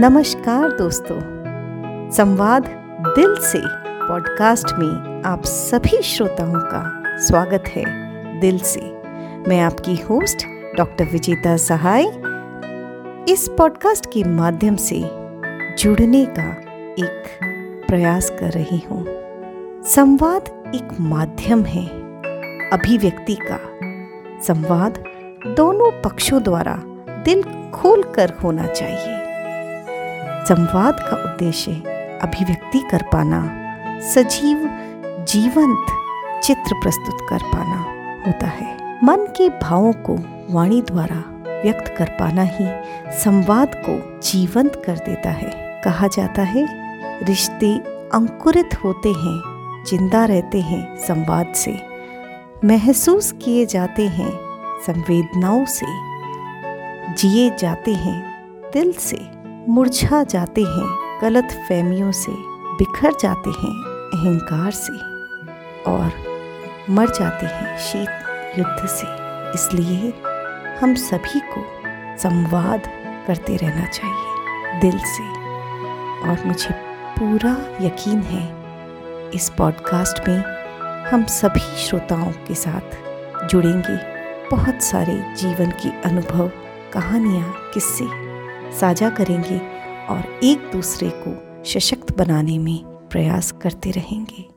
नमस्कार दोस्तों। संवाद दिल से पॉडकास्ट में आप सभी श्रोताओं का स्वागत है दिल से। मैं आपकी होस्ट डॉक्टर विजेता सहाय। इस पॉडकास्ट के माध्यम से जुड़ने का एक प्रयास कर रही हूँ। संवाद एक माध्यम है अभिव्यक्ति का। संवाद दोनों पक्षों द्वारा दिल खोल कर होना चाहिए। संवाद का उद्देश्य अभिव्यक्ति कर पाना, सजीव, जीवंत चित्र प्रस्तुत कर पाना होता है। मन के भावों को वाणी द्वारा व्यक्त कर पाना ही संवाद को जीवंत कर देता है। कहा जाता है, रिश्ते अंकुरित होते हैं, ज़िंदा रहते हैं संवाद से। महसूस किए जाते हैं संवेदनाओं से, जिए जाते हैं दिल से। मुरझा जाते हैं गलत फहमियों से, बिखर जाते हैं अहंकार से और मर जाते हैं शीत युद्ध से। इसलिए हम सभी को संवाद करते रहना चाहिए दिल से। और मुझे पूरा यकीन है इस पॉडकास्ट में हम सभी श्रोताओं के साथ जुड़ेंगे बहुत सारे जीवन की अनुभव, कहानियाँ, किस्से साझा करेंगे और एक दूसरे को सशक्त बनाने में प्रयास करते रहेंगे।